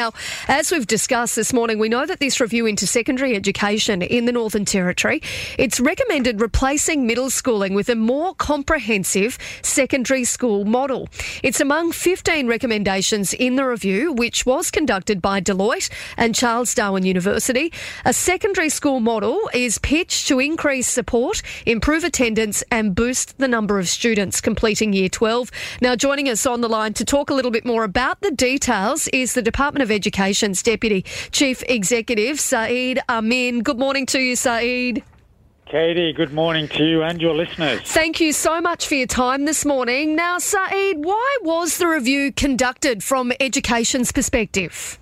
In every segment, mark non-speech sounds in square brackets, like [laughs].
Now, as we've discussed this morning, we know that this review into secondary education in the Northern Territory, it's recommended replacing middle schooling with a more comprehensive secondary school model. It's among 15 recommendations in the review, which was conducted by Deloitte and Charles Darwin University. A secondary school model is pitched to increase support, improve attendance, and boost the number of students completing Year 12. Now, joining us on the line to talk a little bit more about the details is the Department of Education's Deputy Chief Executive, Saeed Amin. Good morning to you, Saeed. Katie, good morning to you and your listeners. Thank you so much for your time this morning. Now, Saeed, why was the review conducted from education's perspective?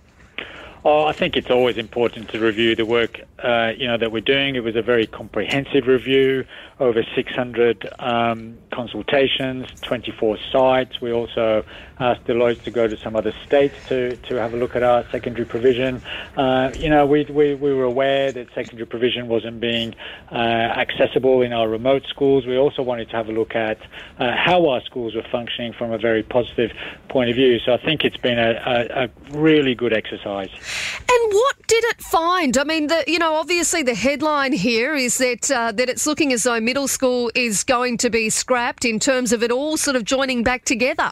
Oh, I think it's always important to review the work, uh, you know, that we're doing. It was a very comprehensive review, over 600 um, consultations, 24 sites. We also asked Deloitte to go to some other states to, to have a look at our secondary provision. Uh, you know, we, we, we were aware that secondary provision wasn't being uh, accessible in our remote schools. We also wanted to have a look at uh, how our schools were functioning from a very positive point of view. So I think it's been a, a, a really good exercise. And what did it find? I mean, the, you know, obviously the headline here is that uh, that it's looking as though middle school is going to be scrapped in terms of it all sort of joining back together.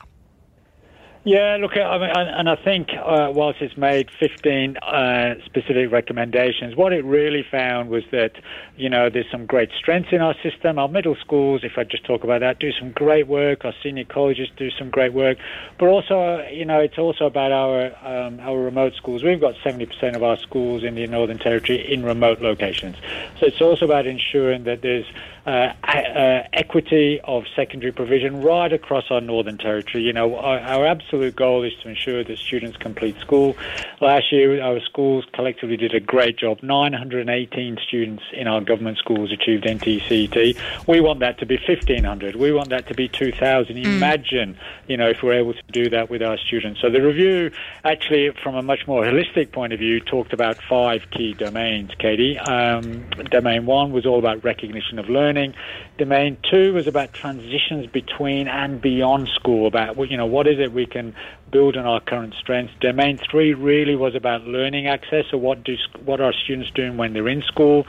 Yeah, look, I mean, and I think uh, whilst it's made 15 uh, specific recommendations, what it really found was that, you know, there's some great strengths in our system. Our middle schools, if I just talk about that, do some great work. Our senior colleges do some great work. But also, you know, it's also about our um, our remote schools. We've got 70% of our schools in the Northern Territory in remote locations. So it's also about ensuring that there's uh, uh, equity of secondary provision right across our Northern Territory. You know, our, our, absolute goal is to ensure that students complete school. Last year, our schools collectively did a great job. 918 students in our government schools achieved NTCET. We want that to be 1,500. We want that to be 2,000. Mm. Imagine, you know, if we're able to do that with our students. So the review, actually, from a much more holistic point of view, talked about five key domains, Katie. Um, domain one was all about recognition of learning learning. Domain two was about transitions between and beyond school, about you know what is it we can and build on our current strengths. Domain three really was about learning access, or what do what are students doing when they're in school.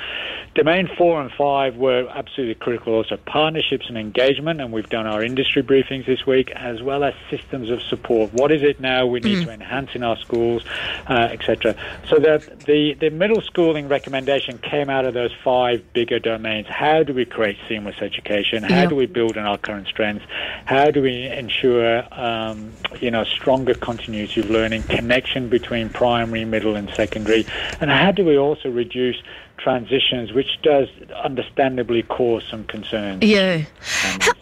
Domain four and five were absolutely critical. Also partnerships and engagement, and we've done our industry briefings this week, as well as systems of support. What is it now we need mm. to enhance in our schools, uh, etc. So the, the the middle schooling recommendation came out of those five bigger domains. How do we create seamless education? How do we build on our current strengths? How do we ensure, um, you know, stronger continuity of learning, connection between primary, middle, and secondary? And how do we also reduce transitions, which does understandably cause some concern. Yeah.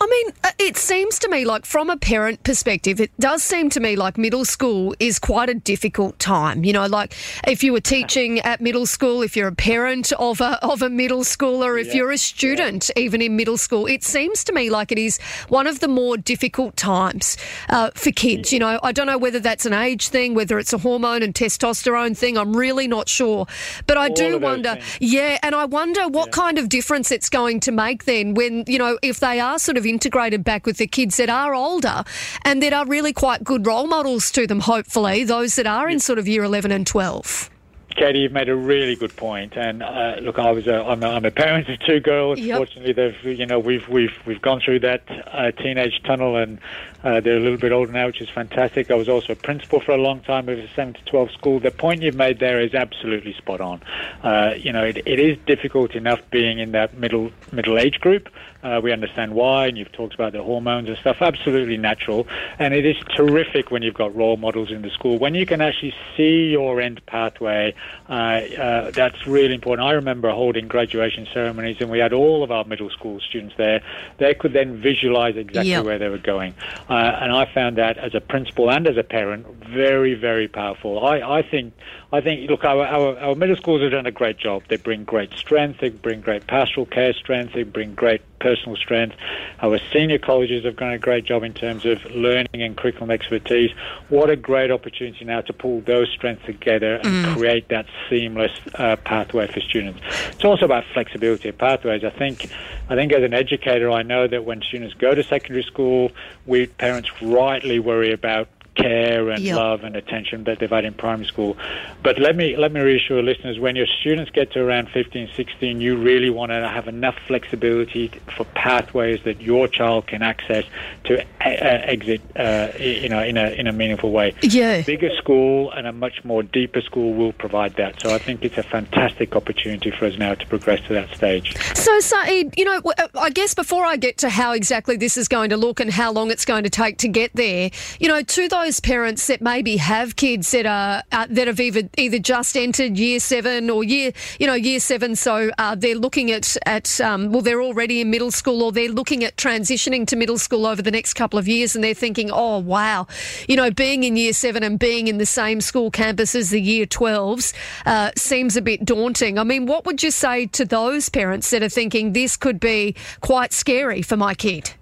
I mean, uh, it seems to me like, from a parent perspective, it does seem to me like middle school is quite a difficult time. You know, like if you were teaching at middle school, if you're a parent of a, of a middle schooler, if yeah. you're a student yeah. even in middle school, it seems to me like it is one of the more difficult times uh, for kids. Yeah. You know, I don't know whether that's an age thing, whether it's a hormone and testosterone thing. I'm really not sure. But I All do wonder. Yeah, and I wonder what yeah. kind of difference it's going to make then when, you know, if they are sort of integrated back with the kids that are older and that are really quite good role models to them, hopefully, those that are in sort of year 11 and 12. Katie, you've made a really good point. And uh, look, I was a, I'm, a, I'm a parent of two girls. Yep. Fortunately, they've you know we've we've we've gone through that uh, teenage tunnel, and uh, they're a little bit older now, which is fantastic. I was also a principal for a long time of a seven to twelve school. The point you've made there is absolutely spot on. Uh, you know, it, it is difficult enough being in that middle middle age group. Uh, we understand why, and you've talked about the hormones and stuff. Absolutely natural, and it is terrific when you've got role models in the school. When you can actually see your end pathway, uh, uh, that's really important. I remember holding graduation ceremonies, and we had all of our middle school students there. They could then visualize exactly yep. where they were going, uh, and I found that as a principal and as a parent very, very powerful. I, I think I think, look, our, our, our, middle schools have done a great job. They bring great strength, they bring great pastoral care strength, they bring great personal strength. Our senior colleges have done a great job in terms of learning and curriculum expertise. What a great opportunity now to pull those strengths together and mm. create that seamless uh, pathway for students. It's also about flexibility of pathways. I think, I think as an educator, I know that when students go to secondary school, we parents rightly worry about care and Yep. love and attention that they've had in primary school. But let me let me reassure listeners: when your students get to around 15, 16, you really want to have enough flexibility for pathways that your child can access to uh, exit, uh, you know, in a in a meaningful way. Yeah. Bigger school and a much more deeper school will provide that. So I think it's a fantastic opportunity for us now to progress to that stage. So, Saeed, you know, uh, I guess before I get to how exactly this is going to look and how long it's going to take to get there, you know, to those parents that maybe have kids that are uh, that have either either just entered year seven or year, you know, year seven, so uh, they're looking at at um, well, they're already in middle school or they're looking at transitioning to middle school over the next couple of years, and they're thinking, oh wow, you know, being in year seven and being in the same school campus as the year twelves uh, seems a bit daunting. I mean, what would you say to those parents that are thinking this could be quite scary for my kid?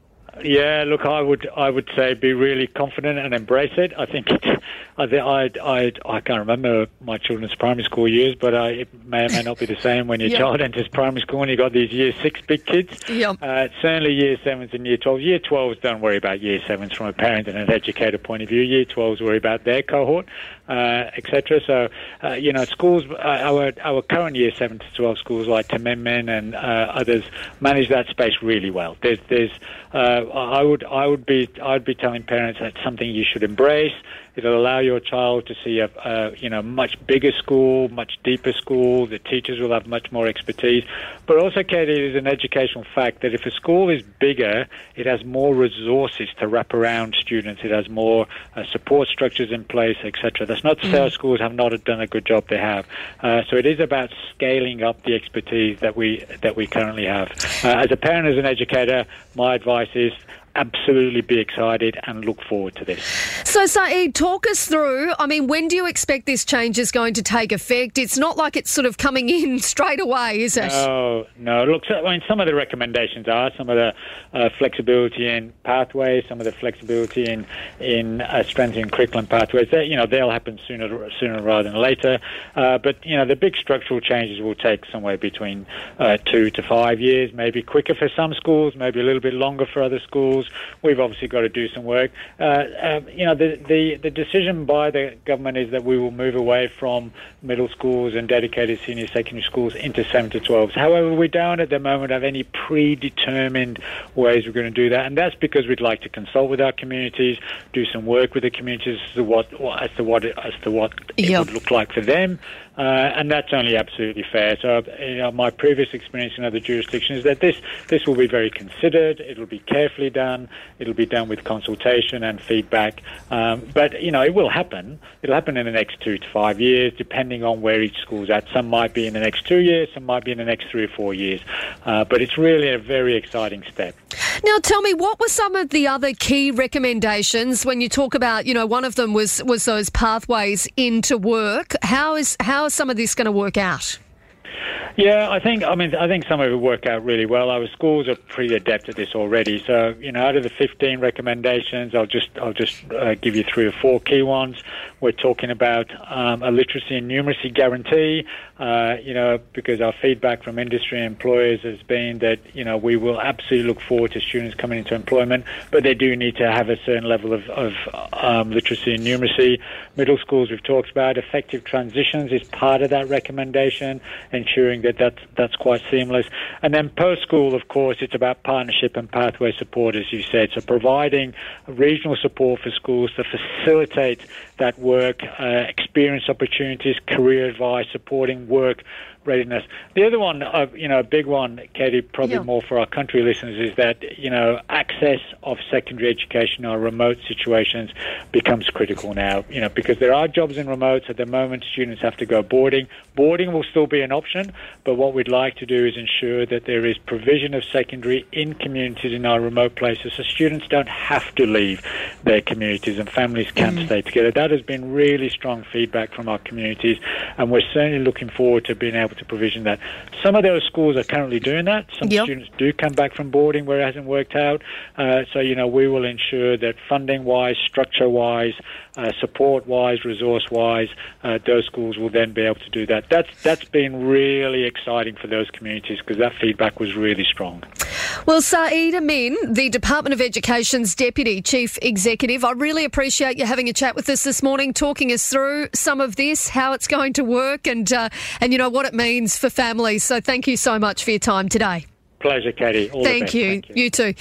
Yeah, look, I would I would say be really confident and embrace it. I think it's, I I I I can't remember my children's primary school years, but I, it may or may not be the same when your Yeah. child enters primary school and you got these year six big kids. Yeah. Uh, certainly, year sevens and year twelves. Year twelves don't worry about year sevens from a parent and an educator point of view. Year twelves worry about their cohort, uh, etc. So, uh, you know, schools, uh, our our current year seven to twelve schools like Taminmin and uh, others manage that space really well. There's there's uh, I would I would be I'd be telling parents that's something you should embrace. It'll allow your child to see a, a you know much bigger school, much deeper school. The teachers will have much more expertise. But also, Katie, it is an educational fact that if a school is bigger, it has more resources to wrap around students. It has more uh, support structures in place, etc. That's not to say our schools have not done a good job. They have. Uh, so it is about scaling up the expertise that we that we currently have. Uh, as a parent, as an educator, my advice is absolutely be excited and look forward to this. So, Saeed, talk us through. I mean, when do you expect this change is going to take effect? It's not like it's sort of coming in [laughs] straight away, is it? No, no. Look, so, I mean, some of the recommendations are some of the uh, flexibility in pathways, some of the flexibility in in uh, strengthening curriculum pathways. They, you know, they'll happen sooner sooner rather than later. Uh, but you know, the big structural changes will take somewhere between uh, two to five years, maybe quicker for some schools, maybe a little bit longer for other schools. We've obviously got to do some work. Uh, um, you know, the, the the decision by the government is that we will move away from middle schools and dedicated senior secondary schools into seven to twelves. However, we don't at the moment have any predetermined ways we're going to do that, and that's because we'd like to consult with our communities, do some work with the communities as to what as to what it, as to what it Yep. would look like for them. Uh, and that's only absolutely fair. So, you know, my previous experience in other jurisdictions is that this this will be very considered. It'll be carefully done. It'll be done with consultation and feedback. Um, but you know, it will happen. It'll happen in the next two to five years, depending on where each school's at. Some might be in the next two years. Some might be in the next three or four years. Uh, but it's really a very exciting step. Now, tell me, what were some of the other key recommendations when you talk about, you know, one of them was was those pathways into work. How is how is some of this going to work out? Yeah, I think I mean I think some of it work out really well. Our schools are pretty adept at this already. So you know, out of the 15 recommendations, I'll just I'll just uh, give you three or four key ones. We're talking about um, a literacy and numeracy guarantee. Uh, you know, because our feedback from industry and employers has been that you know we will absolutely look forward to students coming into employment, but they do need to have a certain level of, of um, literacy and numeracy. Middle schools we've talked about effective transitions is part of that recommendation, ensuring that that's, that's quite seamless. And then post school, of course, it's about partnership and pathway support, as you said. So providing regional support for schools to facilitate that work, uh, experience opportunities, career advice, supporting work readiness. The other one, uh, you know, a big one, Katie, probably Yeah. more for our country listeners, is that you know access of secondary education or remote situations becomes critical now. You know, because there are jobs in remotes at the moment. Students have to go boarding. Boarding will still be an option, but what we'd like to do is ensure that there is provision of secondary in communities in our remote places, so students don't have to leave their communities and families can stay together. That has been really strong feedback from our communities, and we're certainly looking forward to being able to provision that. Some of those schools are currently doing that. Some Yep. students do come back from boarding where it hasn't worked out. Uh, so, you know, we will ensure that funding wise, structure wise, uh, support wise, resource wise, uh, those schools will then be able to do that. That's, that's been really exciting for those communities because that feedback was really strong. Well, Saeed Amin, the Department of Education's Deputy Chief Executive, I really appreciate you having a chat with us this morning, talking us through some of this, how it's going to work, and uh, and you know what it means for families. So, thank you so much for your time today. Pleasure, Katie. All thank you. Thank you. You too.